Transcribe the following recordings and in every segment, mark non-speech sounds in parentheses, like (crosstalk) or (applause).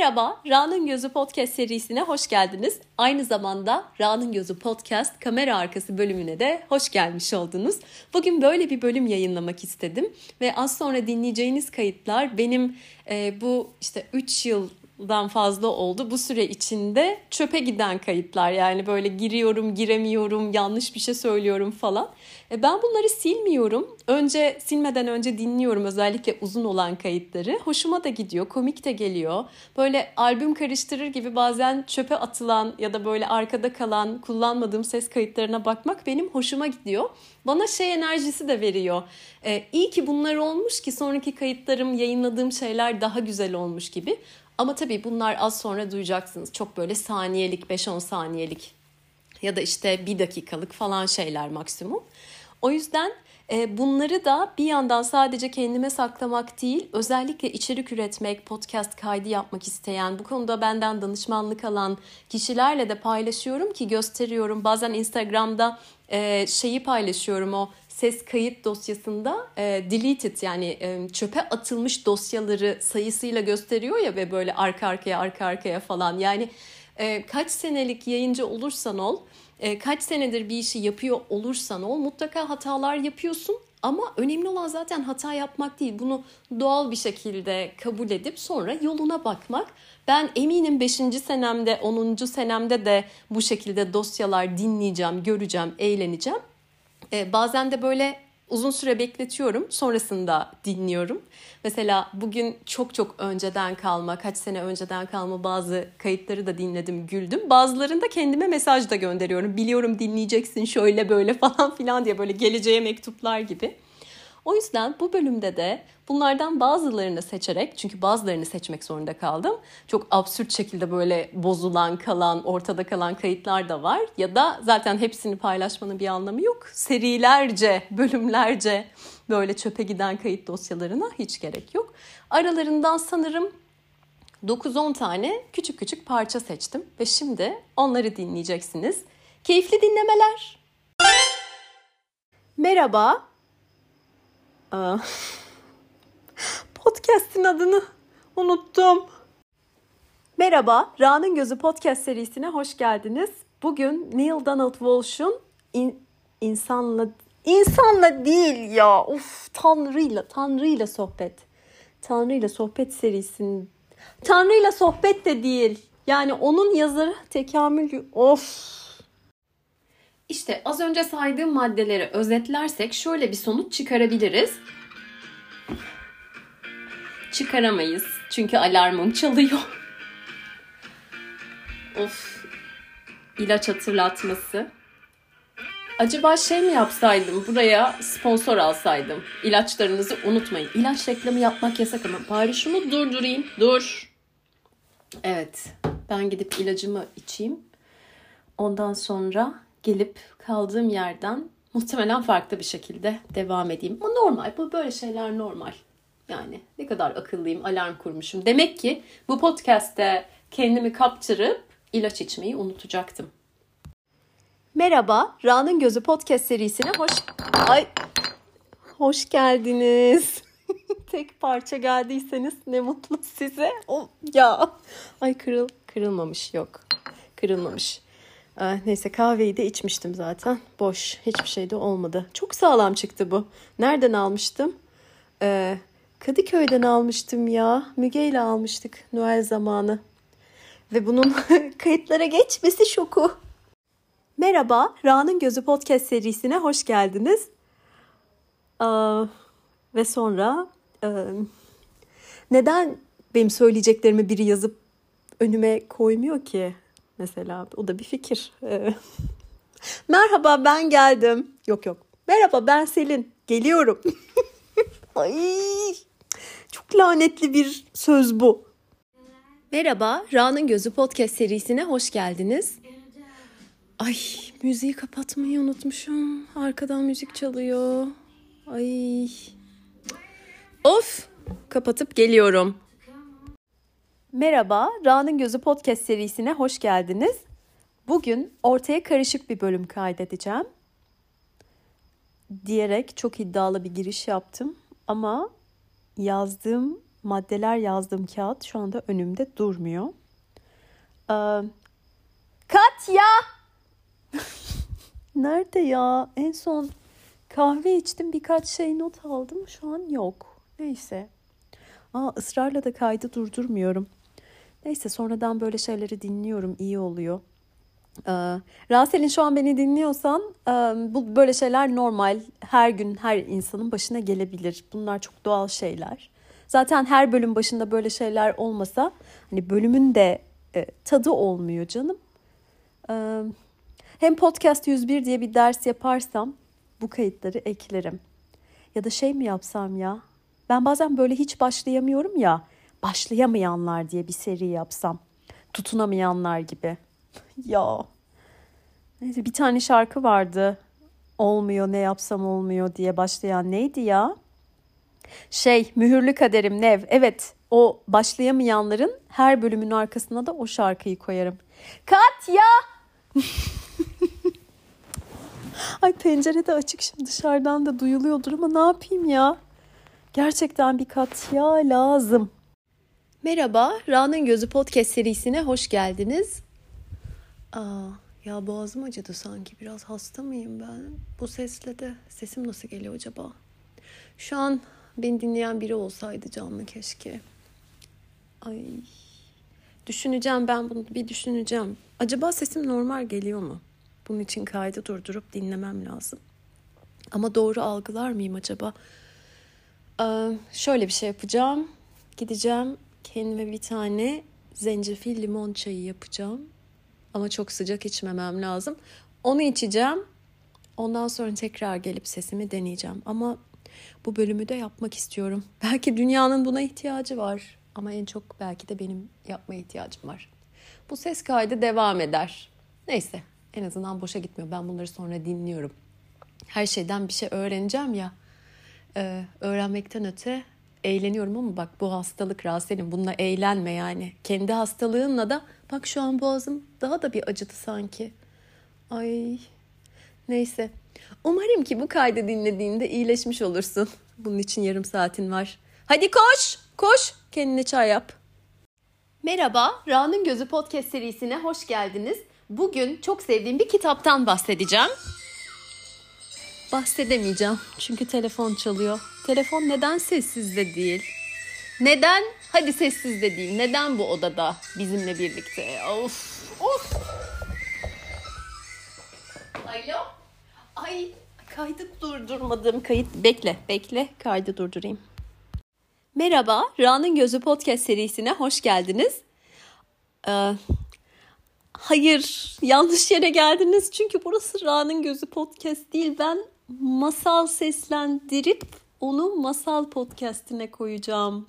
Merhaba, Ra'nın Gözü Podcast serisine hoş geldiniz. Aynı zamanda Ra'nın Gözü Podcast kamera arkası bölümüne de hoş gelmiş oldunuz. Bugün böyle bir bölüm yayınlamak istedim ve az sonra dinleyeceğiniz kayıtlar benim e, bu işte 3 yıl dan fazla oldu. Bu süre içinde çöpe giden kayıtlar yani böyle giriyorum, giremiyorum, yanlış bir şey söylüyorum falan. E ben bunları silmiyorum. Önce silmeden önce dinliyorum özellikle uzun olan kayıtları. Hoşuma da gidiyor, komik de geliyor. Böyle albüm karıştırır gibi bazen çöpe atılan ya da böyle arkada kalan kullanmadığım ses kayıtlarına bakmak benim hoşuma gidiyor. Bana şey enerjisi de veriyor. E, iyi ki bunlar olmuş ki sonraki kayıtlarım, yayınladığım şeyler daha güzel olmuş gibi. Ama tabii bunlar az sonra duyacaksınız. Çok böyle saniyelik, 5-10 saniyelik ya da işte bir dakikalık falan şeyler maksimum. O yüzden e, bunları da bir yandan sadece kendime saklamak değil, özellikle içerik üretmek, podcast kaydı yapmak isteyen, bu konuda benden danışmanlık alan kişilerle de paylaşıyorum ki gösteriyorum. Bazen Instagram'da e, şeyi paylaşıyorum o ses kayıt dosyasında e, deleted yani e, çöpe atılmış dosyaları sayısıyla gösteriyor ya ve böyle arka arkaya arka arkaya falan. Yani e, kaç senelik yayıncı olursan ol, e, kaç senedir bir işi yapıyor olursan ol mutlaka hatalar yapıyorsun. Ama önemli olan zaten hata yapmak değil. Bunu doğal bir şekilde kabul edip sonra yoluna bakmak. Ben eminim 5. senemde, 10. senemde de bu şekilde dosyalar dinleyeceğim, göreceğim, eğleneceğim. E, bazen de böyle uzun süre bekletiyorum. Sonrasında dinliyorum. Mesela bugün çok çok önceden kalma, kaç sene önceden kalma bazı kayıtları da dinledim, güldüm. Bazılarında kendime mesaj da gönderiyorum. Biliyorum dinleyeceksin şöyle böyle (laughs) falan filan diye böyle geleceğe mektuplar gibi. O yüzden bu bölümde de bunlardan bazılarını seçerek çünkü bazılarını seçmek zorunda kaldım. Çok absürt şekilde böyle bozulan, kalan, ortada kalan kayıtlar da var. Ya da zaten hepsini paylaşmanın bir anlamı yok. Serilerce, bölümlerce böyle çöpe giden kayıt dosyalarına hiç gerek yok. Aralarından sanırım 9-10 tane küçük küçük parça seçtim ve şimdi onları dinleyeceksiniz. Keyifli dinlemeler. Merhaba, Podcast'in adını unuttum. Merhaba, Ra'nın Gözü podcast serisine hoş geldiniz. Bugün Neil Donald Walsh'un in, insanla insanla değil ya. Uf, Tanrı'yla, Tanrı'yla sohbet. Tanrı'yla sohbet serisinin Tanrı'yla sohbet de değil. Yani onun yazarı tekamül of işte az önce saydığım maddeleri özetlersek şöyle bir sonuç çıkarabiliriz. Çıkaramayız. Çünkü alarmım çalıyor. of. İlaç hatırlatması. Acaba şey mi yapsaydım? Buraya sponsor alsaydım. İlaçlarınızı unutmayın. İlaç reklamı yapmak yasak ama bari şunu durdurayım. Dur. Evet. Ben gidip ilacımı içeyim. Ondan sonra gelip kaldığım yerden muhtemelen farklı bir şekilde devam edeyim. Ama normal. Bu böyle şeyler normal. Yani ne kadar akıllıyım, alarm kurmuşum. Demek ki bu podcast'te kendimi kaptırıp ilaç içmeyi unutacaktım. Merhaba, Ra'nın Gözü podcast serisine hoş... Ay, hoş geldiniz. (laughs) Tek parça geldiyseniz ne mutlu size. O, ya, ay kırıl, kırılmamış yok. Kırılmamış. Ah, neyse kahveyi de içmiştim zaten. Boş. Hiçbir şey de olmadı. Çok sağlam çıktı bu. Nereden almıştım? Ee, Kadıköy'den almıştım ya. Müge ile almıştık Noel zamanı. Ve bunun (laughs) kayıtlara geçmesi şoku. Merhaba, Ra'nın Gözü podcast serisine hoş geldiniz. Aa, ve sonra e, neden benim söyleyeceklerimi biri yazıp önüme koymuyor ki? Mesela. O da bir fikir. (laughs) Merhaba ben geldim. Yok yok. Merhaba ben Selin. Geliyorum. (laughs) Ay, çok lanetli bir söz bu. Merhaba, Ra'nın Gözü podcast serisine hoş geldiniz. Ay, müziği kapatmayı unutmuşum. Arkadan müzik çalıyor. Ay. Of, kapatıp geliyorum. Merhaba, Ra'nın Gözü podcast serisine hoş geldiniz. Bugün ortaya karışık bir bölüm kaydedeceğim. Diyerek çok iddialı bir giriş yaptım ama yazdığım maddeler yazdığım kağıt şu anda önümde durmuyor. Ee, Katya! (laughs) Nerede ya? En son kahve içtim birkaç şey not aldım. Şu an yok. Neyse. Aa, ısrarla da kaydı durdurmuyorum. Neyse sonradan böyle şeyleri dinliyorum. iyi oluyor. Ee, Rasel'in şu an beni dinliyorsan e, bu böyle şeyler normal. Her gün her insanın başına gelebilir. Bunlar çok doğal şeyler. Zaten her bölüm başında böyle şeyler olmasa hani bölümün de e, tadı olmuyor canım. Ee, hem podcast 101 diye bir ders yaparsam bu kayıtları eklerim. Ya da şey mi yapsam ya? Ben bazen böyle hiç başlayamıyorum ya. Başlayamayanlar diye bir seri yapsam. Tutunamayanlar gibi. (laughs) ya. Neyse bir tane şarkı vardı. Olmuyor ne yapsam olmuyor diye başlayan neydi ya? Şey mühürlü kaderim Nev. Evet o başlayamayanların her bölümün arkasına da o şarkıyı koyarım. Katya! (laughs) Ay pencere de açık şimdi dışarıdan da duyuluyordur ama ne yapayım ya? Gerçekten bir Katya lazım. Merhaba, Ra'nın Gözü Podcast serisine hoş geldiniz. Aa, ya boğazım acıdı sanki. Biraz hasta mıyım ben? Bu sesle de sesim nasıl geliyor acaba? Şu an beni dinleyen biri olsaydı canlı keşke. Ay. Düşüneceğim ben bunu bir düşüneceğim. Acaba sesim normal geliyor mu? Bunun için kaydı durdurup dinlemem lazım. Ama doğru algılar mıyım acaba? Ee, şöyle bir şey yapacağım. Gideceğim kendime bir tane zencefil limon çayı yapacağım. Ama çok sıcak içmemem lazım. Onu içeceğim. Ondan sonra tekrar gelip sesimi deneyeceğim. Ama bu bölümü de yapmak istiyorum. (laughs) Belki dünyanın buna ihtiyacı var. Ama en çok belki de benim yapmaya ihtiyacım var. Bu ses kaydı devam eder. Neyse en azından boşa gitmiyor. Ben bunları sonra dinliyorum. Her şeyden bir şey öğreneceğim ya. Ee, öğrenmekten öte eğleniyorum ama bak bu hastalık Rasel'in bununla eğlenme yani. Kendi hastalığınla da bak şu an boğazım daha da bir acıdı sanki. Ay neyse. Umarım ki bu kaydı dinlediğinde iyileşmiş olursun. Bunun için yarım saatin var. Hadi koş, koş. Kendine çay yap. Merhaba, Ra'nın Gözü podcast serisine hoş geldiniz. Bugün çok sevdiğim bir kitaptan bahsedeceğim. Bahsedemeyeceğim çünkü telefon çalıyor. Telefon neden sessizde değil? Neden? Hadi sessizde değil. Neden bu odada bizimle birlikte? Of, of. Alo? Ay kaydı durdurmadım. Kayıt bekle, bekle. Kaydı durdurayım. Merhaba, Ra'nın Gözü podcast serisine hoş geldiniz. Ee, hayır, yanlış yere geldiniz. Çünkü burası Ra'nın Gözü podcast değil. Ben masal seslendirip onu masal podcastine koyacağım.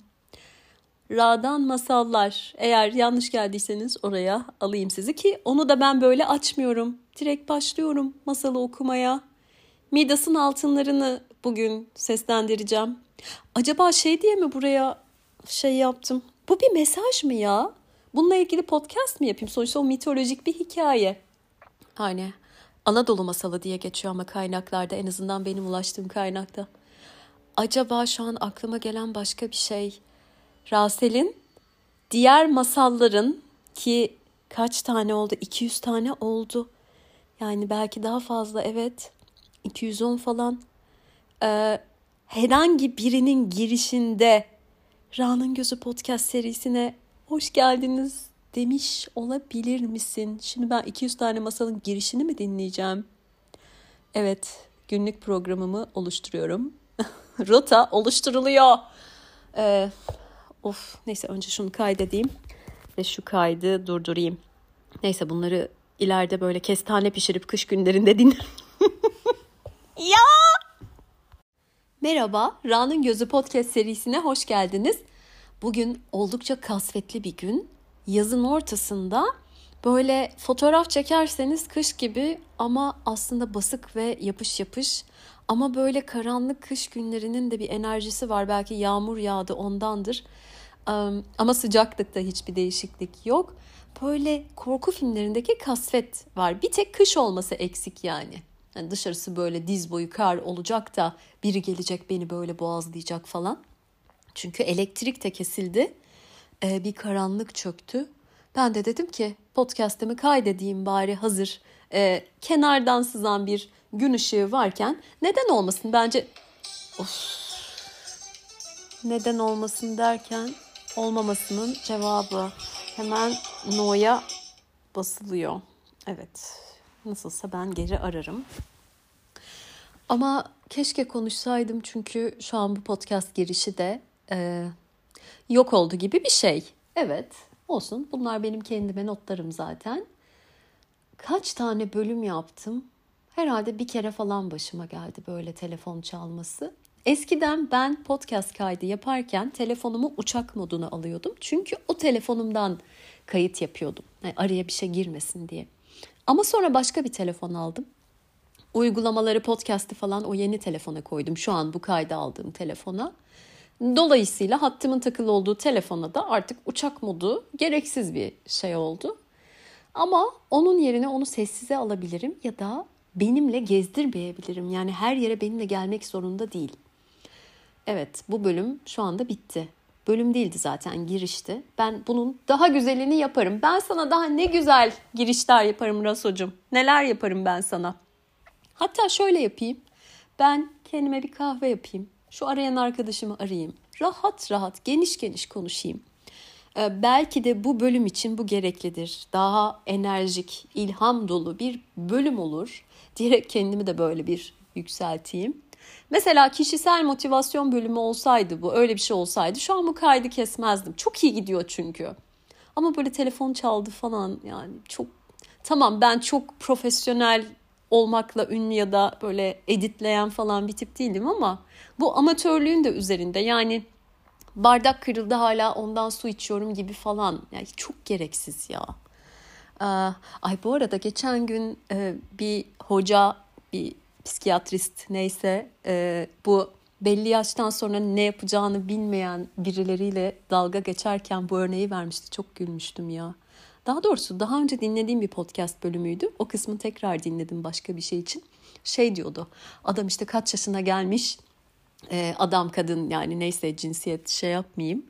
Ra'dan masallar. Eğer yanlış geldiyseniz oraya alayım sizi ki onu da ben böyle açmıyorum. Direkt başlıyorum masalı okumaya. Midas'ın altınlarını bugün seslendireceğim. Acaba şey diye mi buraya şey yaptım? Bu bir mesaj mı ya? Bununla ilgili podcast mı yapayım? Sonuçta o mitolojik bir hikaye. Aynen. Anadolu masalı diye geçiyor ama kaynaklarda en azından benim ulaştığım kaynakta. Acaba şu an aklıma gelen başka bir şey. Rasel'in diğer masalların ki kaç tane oldu? 200 tane oldu. Yani belki daha fazla evet. 210 falan. Ee, herhangi birinin girişinde Ra'nın Gözü podcast serisine hoş geldiniz demiş olabilir misin? Şimdi ben 200 tane masalın girişini mi dinleyeceğim? Evet, günlük programımı oluşturuyorum. (laughs) Rota oluşturuluyor. Ee, of, neyse önce şunu kaydedeyim ve şu kaydı durdurayım. Neyse bunları ileride böyle kestane pişirip kış günlerinde dinlerim. (laughs) ya! Merhaba, Ra'nın Gözü Podcast serisine hoş geldiniz. Bugün oldukça kasvetli bir gün. Yazın ortasında böyle fotoğraf çekerseniz kış gibi ama aslında basık ve yapış yapış. Ama böyle karanlık kış günlerinin de bir enerjisi var. Belki yağmur yağdı ondandır. Ama sıcaklıkta hiçbir değişiklik yok. Böyle korku filmlerindeki kasvet var. Bir tek kış olması eksik yani. yani dışarısı böyle diz boyu kar olacak da biri gelecek beni böyle boğazlayacak falan. Çünkü elektrik de kesildi. Ee, bir karanlık çöktü. Ben de dedim ki podcast'imi kaydedeyim bari hazır e, kenardan sızan bir gün ışığı varken neden olmasın bence of, neden olmasın derken olmamasının cevabı hemen no'ya basılıyor. Evet nasılsa ben geri ararım. Ama keşke konuşsaydım çünkü şu an bu podcast girişi de e, yok oldu gibi bir şey. Evet olsun bunlar benim kendime notlarım zaten. Kaç tane bölüm yaptım? Herhalde bir kere falan başıma geldi böyle telefon çalması. Eskiden ben podcast kaydı yaparken telefonumu uçak moduna alıyordum. Çünkü o telefonumdan kayıt yapıyordum. Yani araya bir şey girmesin diye. Ama sonra başka bir telefon aldım. Uygulamaları, podcast'i falan o yeni telefona koydum. Şu an bu kaydı aldığım telefona. Dolayısıyla hattımın takılı olduğu telefona da artık uçak modu gereksiz bir şey oldu. Ama onun yerine onu sessize alabilirim ya da benimle gezdirmeyebilirim. Yani her yere benimle gelmek zorunda değil. Evet bu bölüm şu anda bitti. Bölüm değildi zaten girişti. Ben bunun daha güzelini yaparım. Ben sana daha ne güzel girişler yaparım Raso'cum. Neler yaparım ben sana. Hatta şöyle yapayım. Ben kendime bir kahve yapayım. Şu arayan arkadaşımı arayayım. Rahat rahat geniş geniş konuşayım. Ee, belki de bu bölüm için bu gereklidir. Daha enerjik, ilham dolu bir bölüm olur. Diyerek kendimi de böyle bir yükselteyim. Mesela kişisel motivasyon bölümü olsaydı bu, öyle bir şey olsaydı şu an bu kaydı kesmezdim. Çok iyi gidiyor çünkü. Ama böyle telefon çaldı falan yani çok tamam ben çok profesyonel olmakla ünlü ya da böyle editleyen falan bir tip değilim ama bu amatörlüğün de üzerinde yani bardak kırıldı hala ondan su içiyorum gibi falan yani çok gereksiz ya. Ay bu arada geçen gün e, bir hoca bir psikiyatrist neyse e, bu belli yaştan sonra ne yapacağını bilmeyen birileriyle dalga geçerken bu örneği vermişti. Çok gülmüştüm ya. Daha doğrusu daha önce dinlediğim bir podcast bölümüydü. O kısmı tekrar dinledim başka bir şey için. Şey diyordu. Adam işte kaç yaşına gelmiş. E, adam kadın yani neyse cinsiyet şey yapmayayım.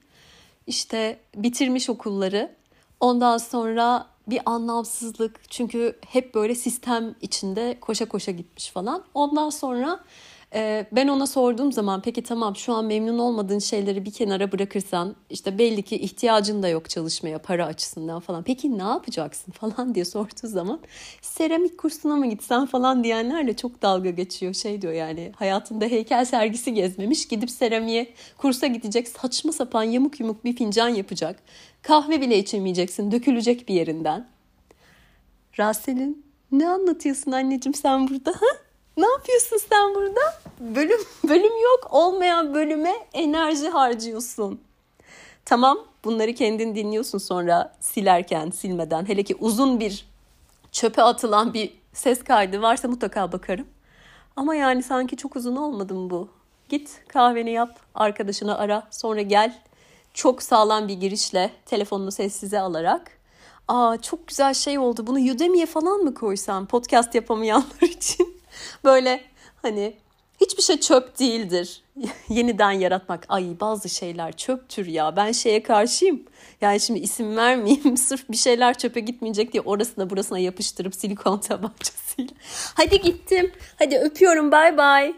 İşte bitirmiş okulları. Ondan sonra bir anlamsızlık çünkü hep böyle sistem içinde koşa koşa gitmiş falan. Ondan sonra e, ben ona sorduğum zaman peki tamam şu an memnun olmadığın şeyleri bir kenara bırakırsan işte belli ki ihtiyacın da yok çalışmaya para açısından falan. Peki ne yapacaksın (laughs) falan diye sorduğu zaman seramik kursuna mı gitsen falan diyenlerle çok dalga geçiyor. Şey diyor yani hayatında heykel sergisi gezmemiş gidip seramiğe kursa gidecek saçma sapan yamuk yumuk bir fincan yapacak. Kahve bile içemeyeceksin dökülecek bir yerinden. Rasel'in ne anlatıyorsun anneciğim sen burada? Ha? (laughs) Ne yapıyorsun sen burada? Bölüm (laughs) bölüm yok. Olmayan bölüme enerji harcıyorsun. Tamam bunları kendin dinliyorsun sonra silerken silmeden. Hele ki uzun bir çöpe atılan bir ses kaydı varsa mutlaka bakarım. Ama yani sanki çok uzun olmadı mı bu? Git kahveni yap, arkadaşını ara, sonra gel. Çok sağlam bir girişle telefonunu sessize alarak. Aa çok güzel şey oldu. Bunu Udemy'ye falan mı koysam podcast yapamayanlar (laughs) için? Böyle hani hiçbir şey çöp değildir. (laughs) Yeniden yaratmak. Ay bazı şeyler çöptür ya. Ben şeye karşıyım. Yani şimdi isim vermeyeyim. (laughs) Sırf bir şeyler çöpe gitmeyecek diye orasına burasına yapıştırıp silikon tabancasıyla. Hadi gittim. Hadi öpüyorum. Bay bay.